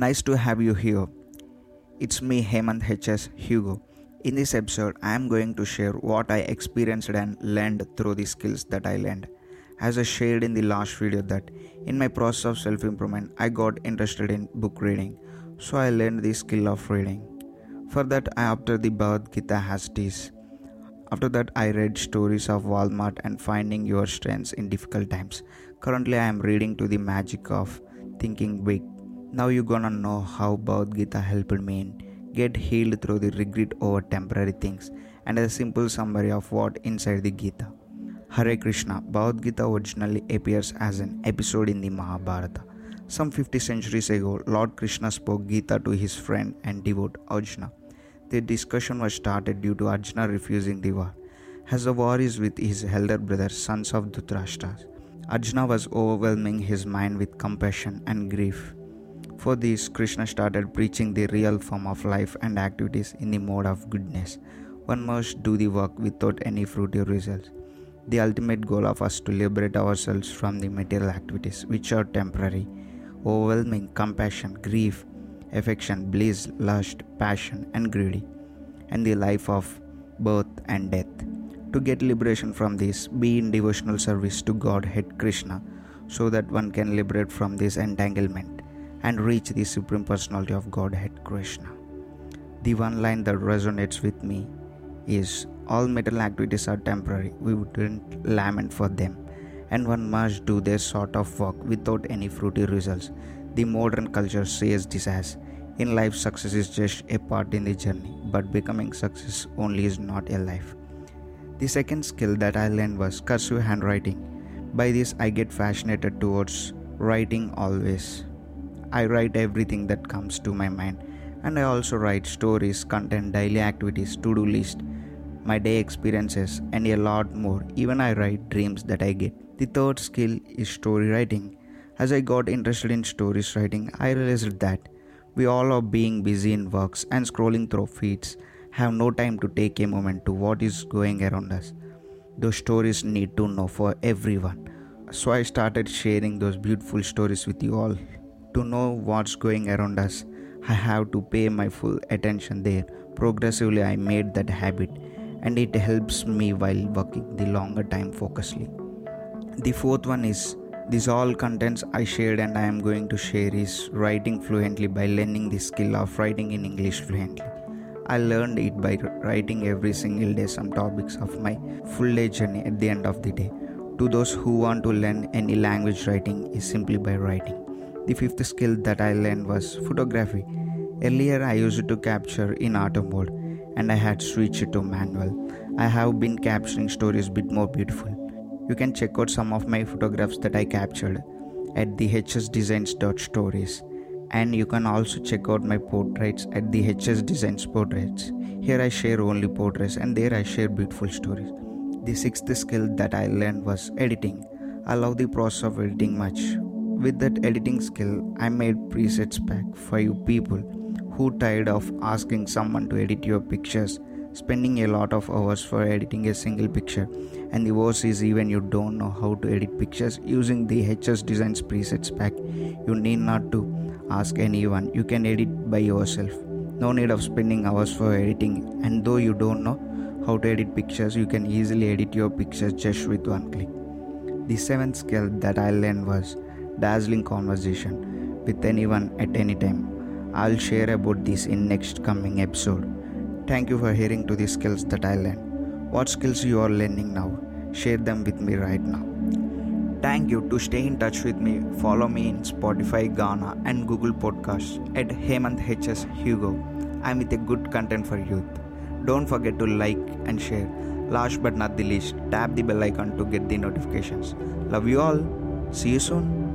Nice to have you here. It's me, Hemant HS Hugo. In this episode, I am going to share what I experienced and learned through the skills that I learned. As I shared in the last video, that in my process of self improvement, I got interested in book reading, so I learned the skill of reading. For that, I opted the Bhagavad Gita as this. After that, I read stories of Walmart and finding your strengths in difficult times. Currently, I am reading to the magic of thinking big now you're gonna know how Bhagavad Gita helped me get healed through the regret over temporary things and a simple summary of what inside the Gita. Hare Krishna, Bhagavad Gita originally appears as an episode in the Mahabharata. Some 50 centuries ago, Lord Krishna spoke Gita to his friend and devote Arjuna. The discussion was started due to Arjuna refusing the war. As the war is with his elder brother, sons of Dhritarashtra, Arjuna was overwhelming his mind with compassion and grief. For this, Krishna started preaching the real form of life and activities in the mode of goodness. One must do the work without any fruity results. The ultimate goal of us to liberate ourselves from the material activities which are temporary, overwhelming compassion, grief, affection, bliss, lust, passion, and greedy, and the life of birth and death. To get liberation from this, be in devotional service to Godhead Krishna so that one can liberate from this entanglement and reach the Supreme Personality of Godhead Krishna. The one line that resonates with me is all material activities are temporary, we wouldn't lament for them, and one must do this sort of work without any fruity results. The modern culture says this as in life, success is just a part in the journey, but becoming success only is not a life. The second skill that I learned was cursive handwriting. By this, I get fascinated towards writing always. I write everything that comes to my mind, and I also write stories, content, daily activities, to do list, my day experiences, and a lot more. Even I write dreams that I get. The third skill is story writing. As I got interested in stories writing, I realized that we all are being busy in works and scrolling through feeds, have no time to take a moment to what is going around us. Those stories need to know for everyone. So I started sharing those beautiful stories with you all to know what's going around us, I have to pay my full attention there. Progressively, I made that habit, and it helps me while working the longer time focusedly. The fourth one is these all contents I shared and I am going to share is writing fluently by learning the skill of writing in English fluently. I learned it by writing every single day some topics of my full day journey at the end of the day. To those who want to learn any language writing is simply by writing. The fifth skill that I learned was photography. Earlier, I used to capture in auto mode and I had switched to manual. I have been capturing stories bit more beautiful. You can check out some of my photographs that I captured at the hsdesigns.stories and you can also check out my portraits at the HS Designs Portraits. Here I share only portraits and there I share beautiful stories. The sixth skill that I learned was editing. I love the process of editing much. With that editing skill, I made presets pack for you people who tired of asking someone to edit your pictures, spending a lot of hours for editing a single picture, and the worst is even you don't know how to edit pictures using the HS Designs presets pack. You need not to ask anyone. You can edit by yourself. No need of spending hours for editing. And though you don't know how to edit pictures, you can easily edit your pictures just with one click. The seventh skill that I learned was dazzling conversation with anyone at any time. I'll share about this in next coming episode. Thank you for hearing to the skills that I learned. What skills you are learning now? Share them with me right now. Thank you to stay in touch with me. Follow me in Spotify, Gaana, and Google Podcasts at Hemant HS Hugo. I'm with a good content for youth. Don't forget to like and share. Last but not the least, tap the bell icon to get the notifications. Love you all. See you soon.